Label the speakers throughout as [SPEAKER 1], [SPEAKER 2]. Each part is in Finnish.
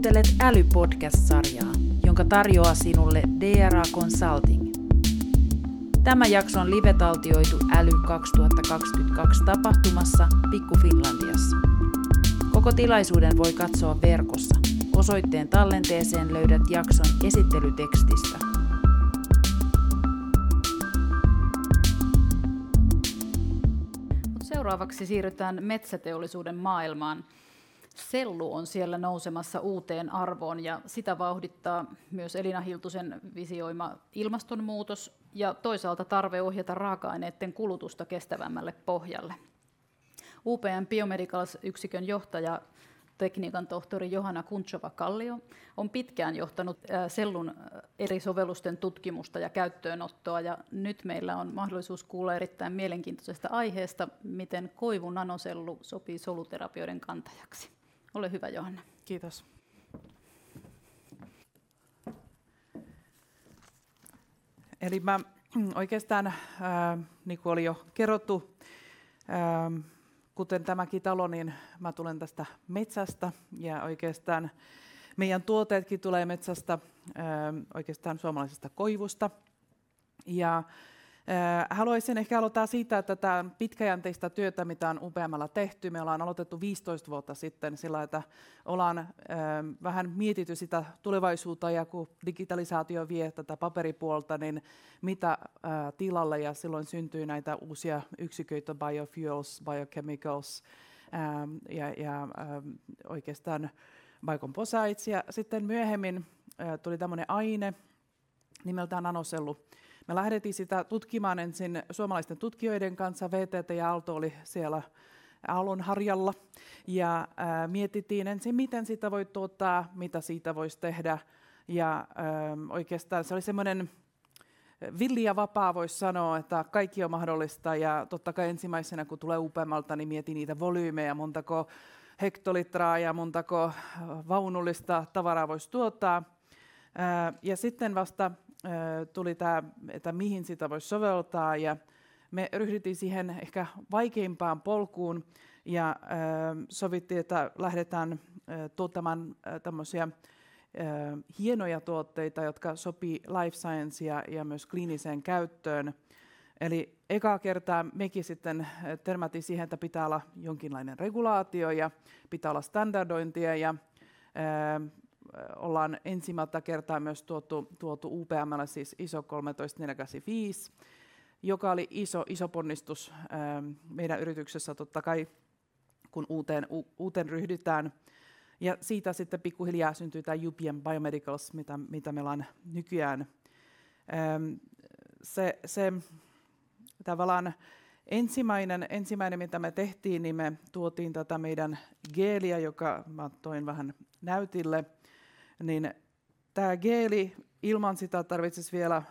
[SPEAKER 1] Kuuntelet Äly-podcast-sarjaa, jonka tarjoaa sinulle DRA Consulting. Tämä jakso on live-taltioitu Äly 2022 tapahtumassa Pikku Finlandiassa. Koko tilaisuuden voi katsoa verkossa. Osoitteen tallenteeseen löydät jakson esittelytekstistä. Seuraavaksi siirrytään metsäteollisuuden maailmaan. Sellu on siellä nousemassa uuteen arvoon ja sitä vauhdittaa myös Elina Hiltusen visioima ilmastonmuutos ja toisaalta tarve ohjata raaka-aineiden kulutusta kestävämmälle pohjalle. UPM Biomedicals-yksikön johtaja tekniikan tohtori Johanna Kuntsova-Kallio on pitkään johtanut sellun eri sovellusten tutkimusta ja käyttöönottoa, ja nyt meillä on mahdollisuus kuulla erittäin mielenkiintoisesta aiheesta, miten koivun nanosellu sopii soluterapioiden kantajaksi. Ole hyvä, Johanna.
[SPEAKER 2] Kiitos. Eli mä oikeastaan, äh, niin kuin oli jo kerrottu, äh, kuten tämäkin talo, niin mä tulen tästä metsästä ja oikeastaan meidän tuotteetkin tulee metsästä, äh, oikeastaan suomalaisesta koivusta. Ja Haluaisin ehkä aloittaa siitä, että tämä pitkäjänteistä työtä, mitä on UPMllä tehty, me ollaan aloitettu 15 vuotta sitten sillä, että ollaan vähän mietitty sitä tulevaisuutta ja kun digitalisaatio vie tätä paperipuolta, niin mitä tilalle ja silloin syntyy näitä uusia yksiköitä, biofuels, biochemicals ja, ja oikeastaan biokomposites. Ja sitten myöhemmin tuli tämmöinen aine nimeltään nanosellu, me lähdettiin sitä tutkimaan ensin suomalaisten tutkijoiden kanssa. VTT ja Aalto oli siellä Aallon harjalla. Ja ää, mietittiin ensin, miten sitä voi tuottaa, mitä siitä voisi tehdä. Ja ää, oikeastaan se oli semmoinen villi ja vapaa voisi sanoa, että kaikki on mahdollista. Ja totta kai ensimmäisenä, kun tulee upeammalta, niin mietin niitä volyymeja, montako hektolitraa ja montako vaunullista tavaraa voisi tuottaa. Ja sitten vasta tuli tämä, että mihin sitä voisi soveltaa ja me ryhdyttiin siihen ehkä vaikeimpaan polkuun ja sovittiin, että lähdetään tuottamaan tämmöisiä hienoja tuotteita, jotka sopii life sciencea ja myös kliiniseen käyttöön. Eli eka kertaa mekin sitten törmätiin siihen, että pitää olla jonkinlainen regulaatio ja pitää olla standardointia ja ollaan ensimmäistä kertaa myös tuotu, tuotu UPMllä siis ISO 13485, joka oli iso, iso ponnistus meidän yrityksessä totta kai, kun uuteen, u, uuteen ryhdytään. Ja siitä sitten pikkuhiljaa syntyi tämä UPM Biomedicals, mitä, mitä meillä on nykyään. Se, se tavallaan ensimmäinen, ensimmäinen, mitä me tehtiin, niin me tuotiin tätä meidän geeliä, joka mä toin vähän näytille – niin tämä geeli ilman sitä tarvitsisi vielä äh,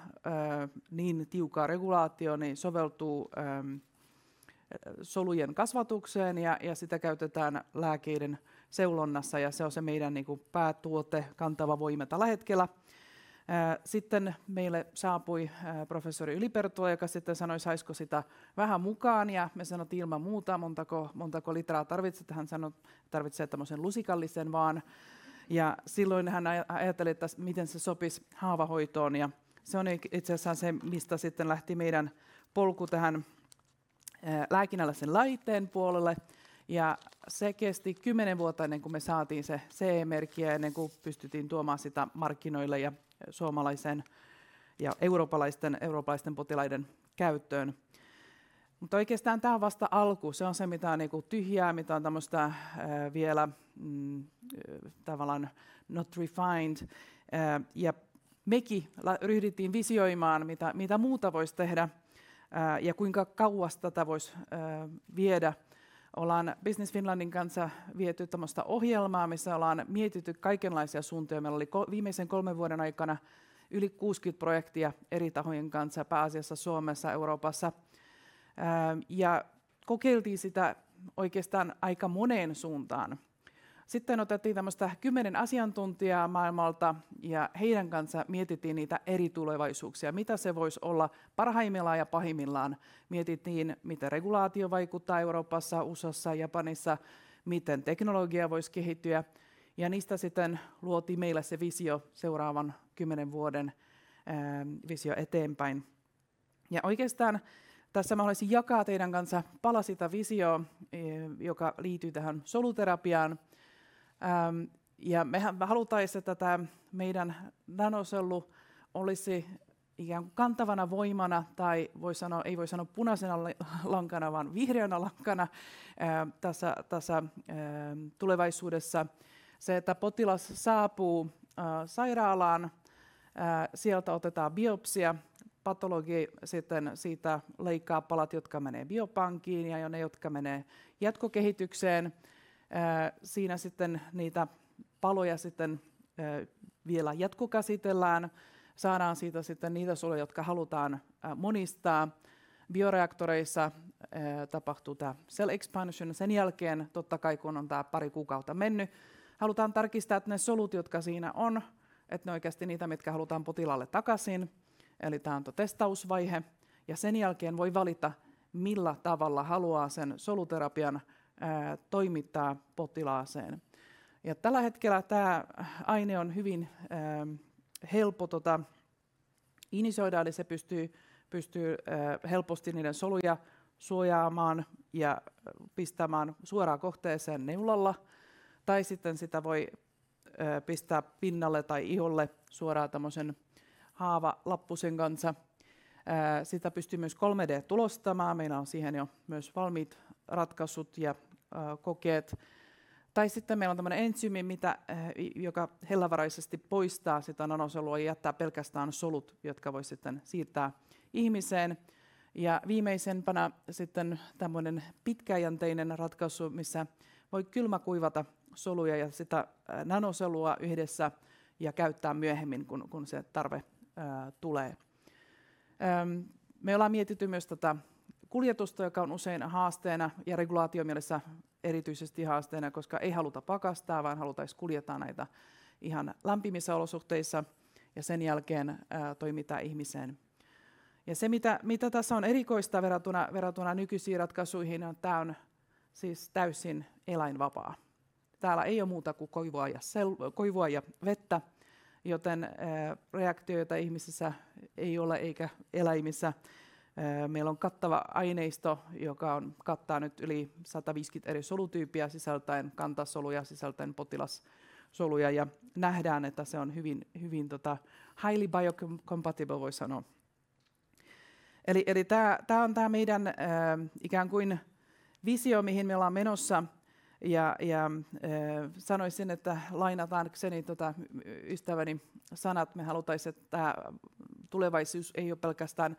[SPEAKER 2] niin tiukkaa regulaatio, niin soveltuu ähm, solujen kasvatukseen ja, ja sitä käytetään lääkeiden seulonnassa ja se on se meidän niin kuin, päätuote, kantava voima tällä hetkellä. Sitten meille saapui professori Ylipertuo, joka sitten sanoi, saisiko sitä vähän mukaan, ja me sanottiin ilman muuta, montako, montako litraa tarvitset. Hän sanoi, että tarvitsee tämmöisen lusikallisen vaan, ja silloin hän ajatteli, että miten se sopisi haavahoitoon. Ja se on itse asiassa se, mistä sitten lähti meidän polku tähän lääkinnällisen laitteen puolelle. Ja se kesti kymmenen vuotta ennen kuin me saatiin se CE-merkkiä, ennen kuin pystyttiin tuomaan sitä markkinoille ja suomalaisen ja eurooppalaisten, eurooppalaisten potilaiden käyttöön. Mutta oikeastaan tämä on vasta alku. Se on se, mitä on niinku tyhjää, mitä on tämmöistä äh, vielä mm, tavallaan not refined. Äh, ja mekin ryhdyttiin visioimaan, mitä, mitä muuta voisi tehdä äh, ja kuinka kauas tätä voisi äh, viedä. Ollaan Business Finlandin kanssa viety tämmöistä ohjelmaa, missä ollaan mietitty kaikenlaisia suuntia. Meillä oli ko- viimeisen kolmen vuoden aikana yli 60 projektia eri tahojen kanssa, pääasiassa Suomessa, Euroopassa – ja kokeiltiin sitä oikeastaan aika moneen suuntaan. Sitten otettiin tämmöistä kymmenen asiantuntijaa maailmalta ja heidän kanssa mietittiin niitä eri tulevaisuuksia, mitä se voisi olla parhaimmillaan ja pahimmillaan. Mietittiin, miten regulaatio vaikuttaa Euroopassa, USAssa, Japanissa, miten teknologia voisi kehittyä. Ja niistä sitten luotiin meille se visio seuraavan kymmenen vuoden ää, visio eteenpäin. Ja oikeastaan tässä mä haluaisin jakaa teidän kanssa pala sitä visioa, joka liittyy tähän soluterapiaan. Ähm, ja mehän me halutaisiin, että tämä meidän nanosellu olisi ikään kuin kantavana voimana, tai voi sanoa, ei voi sanoa punaisena lankana, vaan vihreänä lankana ää, tässä, tässä ää, tulevaisuudessa. Se, että potilas saapuu ää, sairaalaan, ää, sieltä otetaan biopsia, patologi sitten siitä leikkaa palat, jotka menee biopankkiin ja ne, jotka menee jatkokehitykseen. Siinä sitten niitä paloja sitten vielä jatkokäsitellään saadaan siitä sitten niitä soluja, jotka halutaan monistaa. Bioreaktoreissa tapahtuu tämä cell expansion. Sen jälkeen, totta kai kun on tämä pari kuukautta mennyt, halutaan tarkistaa, että ne solut, jotka siinä on, että ne oikeasti niitä, mitkä halutaan potilaalle takaisin. Eli tämä on testausvaihe. Ja sen jälkeen voi valita, millä tavalla haluaa sen soluterapian ää, toimittaa potilaaseen. Ja tällä hetkellä tämä aine on hyvin ää, helppo tota, inisoida, eli se pystyy, pystyy äh, helposti niiden soluja suojaamaan ja pistämään suoraan kohteeseen neulalla, tai sitten sitä voi pistää pinnalle tai iholle suoraan tämmöisen haavalappusen kanssa. Äh, sitä pystyy myös 3D-tulostamaan. Meillä on siihen jo myös valmiit ratkaisut ja kokeet. Tai sitten meillä on tämmöinen ensyymi, mitä, joka hellävaraisesti poistaa sitä nanosolua ja jättää pelkästään solut, jotka voi sitten siirtää ihmiseen. Ja viimeisempänä sitten tämmöinen pitkäjänteinen ratkaisu, missä voi kylmäkuivata soluja ja sitä nanosolua yhdessä ja käyttää myöhemmin, kun, kun se tarve tulee. Me ollaan mietitty myös tätä kuljetusta, joka on usein haasteena ja regulaatiomielessä erityisesti haasteena, koska ei haluta pakastaa, vaan halutaan kuljettaa näitä ihan lämpimissä olosuhteissa ja sen jälkeen ää, toimitaan ihmiseen. Ja se, mitä, mitä tässä on erikoista verrattuna, verrattuna nykyisiin ratkaisuihin, on, että tämä on siis täysin eläinvapaa. Täällä ei ole muuta kuin koivua ja, sel, koivua ja vettä, joten reaktioita ihmisissä ei ole eikä eläimissä. Meillä on kattava aineisto, joka on, kattaa nyt yli 150 eri solutyyppiä sisältäen kantasoluja, sisältäen potilassoluja, ja nähdään, että se on hyvin, hyvin tota, highly biocompatible, voi sanoa. Eli, eli tämä on tämä meidän ikään kuin visio, mihin me ollaan menossa, ja, ja äh, sanoisin, että lainataankseni tota, ystäväni sanat, me halutaisiin, että tulevaisuus ei ole pelkästään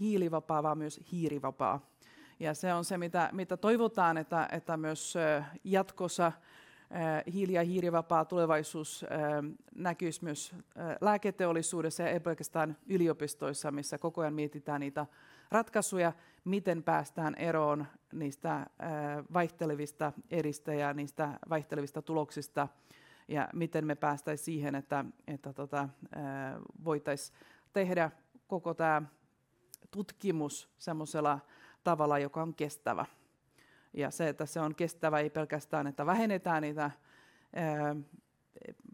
[SPEAKER 2] hiilivapaa, vaan myös hiirivapaa. Ja se on se, mitä, mitä toivotaan, että, että myös jatkossa hiili- ja hiirivapaa tulevaisuus näkyisi myös lääketeollisuudessa ja ei pelkästään yliopistoissa, missä koko ajan mietitään niitä ratkaisuja, miten päästään eroon niistä vaihtelevista eristä ja niistä vaihtelevista tuloksista, ja miten me päästäisiin siihen, että, että tota, voitaisiin tehdä koko tämä tutkimus semmoisella tavalla, joka on kestävä. Ja se, että se on kestävä ei pelkästään, että vähennetään niitä, ää,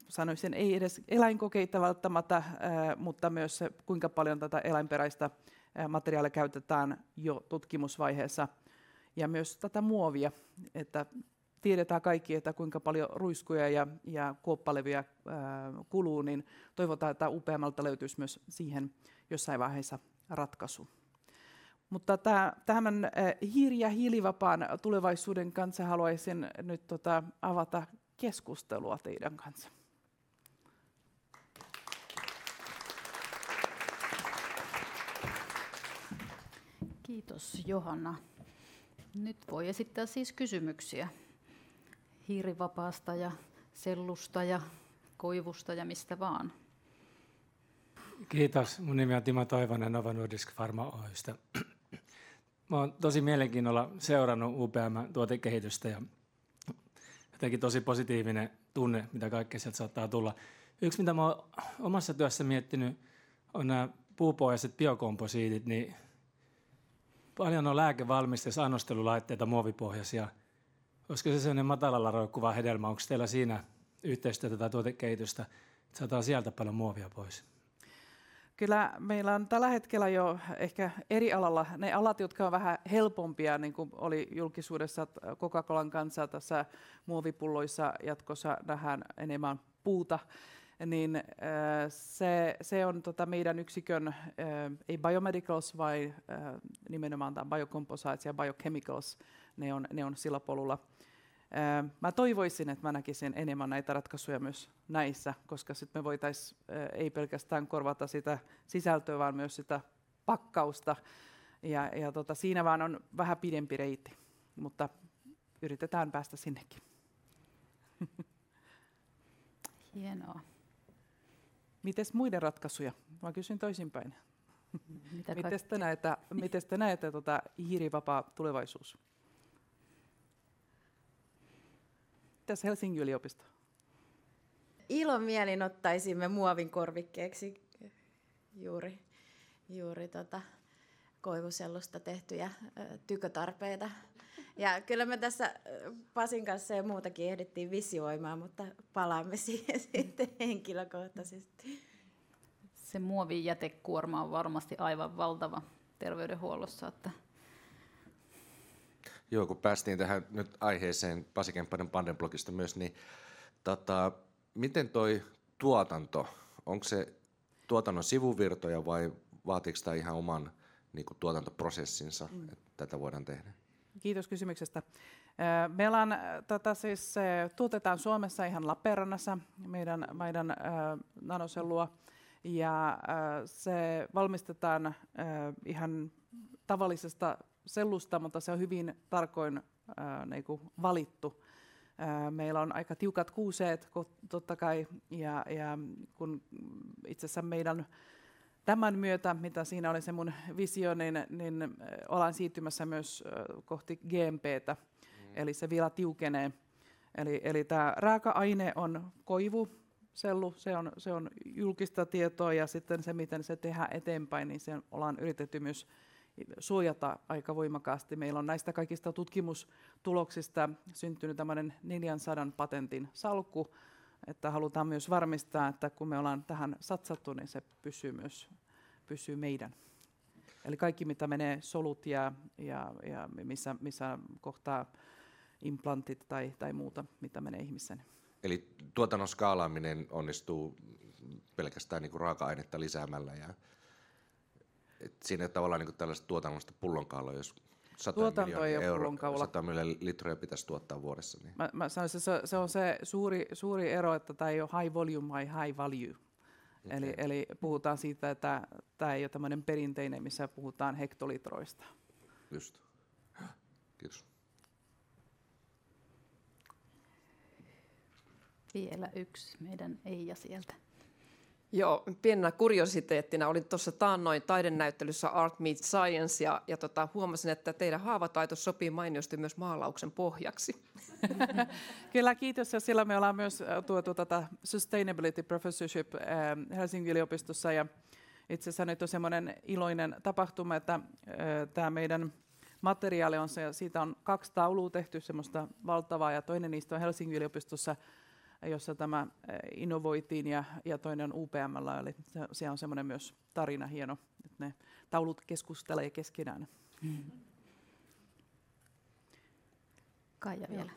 [SPEAKER 2] sanoisin, ei edes eläinkokeita välttämättä, mutta myös se, kuinka paljon tätä eläinperäistä materiaalia käytetään jo tutkimusvaiheessa. Ja myös tätä muovia, että tiedetään kaikki, että kuinka paljon ruiskuja ja, ja kuoppalevyjä kuluu, niin toivotaan, että UPMltä löytyisi myös siihen jossain vaiheessa ratkaisu. Mutta tämän hiiri- ja hiilivapaan tulevaisuuden kanssa haluaisin nyt tota, avata keskustelua teidän kanssa.
[SPEAKER 1] Kiitos Johanna. Nyt voi esittää siis kysymyksiä hiirivapaasta ja sellusta ja koivusta ja mistä vaan.
[SPEAKER 3] Kiitos. Mun nimi on Timo Toivonen Nova Nordisk Pharma Oystä. Mä oon tosi mielenkiinnolla seurannut UPM-tuotekehitystä ja jotenkin tosi positiivinen tunne, mitä kaikkea sieltä saattaa tulla. Yksi, mitä mä oon omassa työssä miettinyt, on nämä puupohjaiset biokomposiitit, niin paljon on lääkevalmistajissa annostelulaitteita muovipohjaisia. Olisiko se sellainen matalalla roikkuva hedelmä? Onko teillä siinä yhteistyötä tai tuotekehitystä, että saadaan sieltä paljon muovia pois?
[SPEAKER 2] Kyllä meillä on tällä hetkellä jo ehkä eri alalla ne alat, jotka on vähän helpompia, niin kuin oli julkisuudessa Coca-Colan kanssa tässä muovipulloissa jatkossa nähdään enemmän puuta, niin äh, se, se on tota meidän yksikön, äh, ei biomedicals, vai äh, nimenomaan tämä biocomposites ja biochemicals, ne on, ne on sillä polulla. Mä toivoisin, että mä näkisin enemmän näitä ratkaisuja myös näissä, koska sitten me voitaisiin ei pelkästään korvata sitä sisältöä, vaan myös sitä pakkausta. Ja, ja tota, siinä vaan on vähän pidempi reitti, mutta yritetään päästä sinnekin.
[SPEAKER 1] Hienoa.
[SPEAKER 2] Mites muiden ratkaisuja? Mä kysyn toisinpäin. Mitä miten te näette, miten te näette tota, hiirivapaa tulevaisuus? Tässä Helsingin yliopisto?
[SPEAKER 4] Ilomielin ottaisimme muovin korvikkeeksi juuri, juuri tota, koivusellusta tehtyjä tykötarpeita. Ja kyllä me tässä Pasin kanssa ja muutakin ehdittiin visioimaan, mutta palaamme siihen sitten henkilökohtaisesti.
[SPEAKER 1] Se muovin jätekuorma on varmasti aivan valtava terveydenhuollossa, että
[SPEAKER 5] Joo, kun päästiin tähän nyt aiheeseen Pasi Kemppainen Pandenblogista myös, niin tota, miten toi tuotanto, onko se tuotannon sivuvirtoja vai vaatiiko tämä ihan oman niin kuin, tuotantoprosessinsa, mm. että tätä voidaan tehdä?
[SPEAKER 2] Kiitos kysymyksestä. Meillä on, tätä siis, tuotetaan Suomessa ihan Lappeenrannassa meidän, meidän äh, nanosellua ja äh, se valmistetaan äh, ihan tavallisesta sellusta, mutta se on hyvin tarkoin niin kuin valittu. Meillä on aika tiukat kuuseet totta kai, ja, ja kun itse asiassa meidän tämän myötä, mitä siinä oli se mun visio, niin, niin ollaan siirtymässä myös kohti GMPtä, mm. eli se vielä tiukenee. Eli, eli tämä raaka-aine on koivu, sellu, se on, se on julkista tietoa ja sitten se, miten se tehdään eteenpäin, niin se ollaan yritetty myös suojata aika voimakkaasti. Meillä on näistä kaikista tutkimustuloksista syntynyt tämmöinen 400 patentin salkku, että halutaan myös varmistaa, että kun me ollaan tähän satsattu, niin se pysyy myös pysyy meidän. Eli kaikki, mitä menee solut ja, ja, ja missä, missä kohtaa implantit tai, tai muuta, mitä menee ihmisen.
[SPEAKER 5] Eli tuotannon skaalaaminen onnistuu pelkästään niin kuin raaka-ainetta lisäämällä ja et siinä tavallaan niin tällaista tuotannollista pullonkaaloa, jos 100
[SPEAKER 2] Tuotanto ei ole
[SPEAKER 5] 100 miljoonaa litraa pitäisi tuottaa vuodessa. Niin.
[SPEAKER 2] Mä, mä sanoisin, se, se on se suuri, suuri ero, että tämä ei ole high volume vai high value. Okay. Eli, eli puhutaan siitä, että tämä ei ole tämmöinen perinteinen, missä puhutaan hektolitroista.
[SPEAKER 5] Just. Kiitos.
[SPEAKER 1] Vielä yksi meidän Eija sieltä.
[SPEAKER 6] Joo, pienenä kuriositeettina olin tuossa taannoin taidenäyttelyssä Art Meets Science ja, ja tota, huomasin, että teidän haavataito sopii mainiosti myös maalauksen pohjaksi.
[SPEAKER 2] Kyllä, kiitos. Ja sillä me ollaan myös tuotu tätä Sustainability Professorship Helsingin yliopistossa ja itse asiassa nyt on semmoinen iloinen tapahtuma, että tämä meidän materiaali on se, siitä on kaksi taulua tehty, semmoista valtavaa, ja toinen niistä on Helsingin yliopistossa jossa tämä innovoitiin ja, ja toinen on UPM, eli se, se on semmoinen myös tarina hieno, että ne taulut keskustelee keskenään. Hmm.
[SPEAKER 1] Kaija vielä.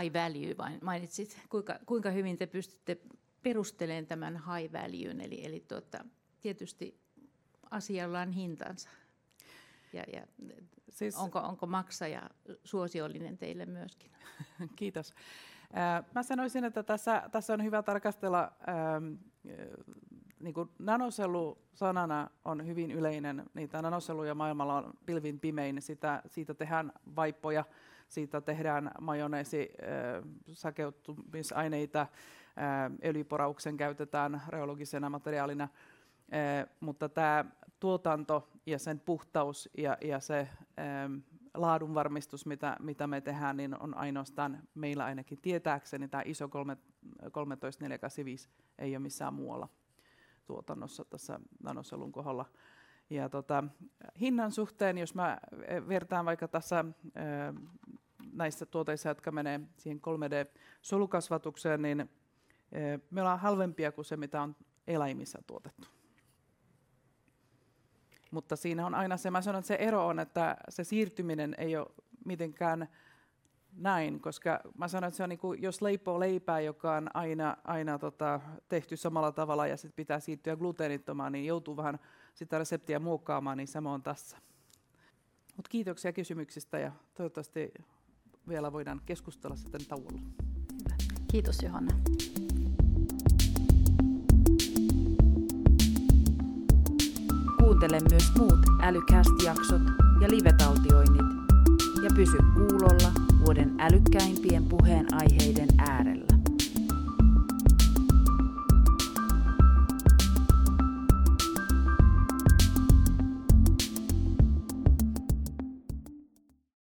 [SPEAKER 7] High value, vain mainitsit. Kuinka, kuinka hyvin te pystytte perustelemaan tämän high value, eli, eli tuota, tietysti asialla on hintansa. Ja, ja siis, onko, onko maksaja suosiollinen teille myöskin?
[SPEAKER 2] Kiitos. Mä sanoisin, että tässä, tässä on hyvä tarkastella, ähm, niin kuin nanosellu sanana on hyvin yleinen, niitä nanoselluja maailmalla on pilvin pimein, sitä, siitä tehdään vaippoja, siitä tehdään majoneesi, äh, sakeutumisaineita, äh, öljyporauksen käytetään reologisena materiaalina, äh, mutta tämä tuotanto ja sen puhtaus ja, ja se ähm, laadunvarmistus, mitä, mitä me tehdään, niin on ainoastaan meillä ainakin tietääkseni tämä ISO 13485 ei ole missään muualla tuotannossa tässä nanosellun kohdalla. Ja tota, hinnan suhteen, jos mä vertaan vaikka tässä näissä tuoteissa, jotka menee siihen 3D-solukasvatukseen, niin me ollaan halvempia kuin se, mitä on eläimissä tuotettu. Mutta siinä on aina se, mä sanon, että se ero on, että se siirtyminen ei ole mitenkään näin, koska mä sanon, että se on niin kuin, jos leipoo leipää, joka on aina, aina tota, tehty samalla tavalla ja sitten pitää siirtyä gluteenittomaan, niin joutuu vähän sitä reseptiä muokkaamaan, niin sama on tässä. Mut kiitoksia kysymyksistä ja toivottavasti vielä voidaan keskustella sitten tauolla.
[SPEAKER 1] Kiitos Johanna.
[SPEAKER 8] Kuuntele myös muut Älycast-jaksot ja live-taltioinnit ja pysy kuulolla vuoden älykkäimpien puheenaiheiden äärellä.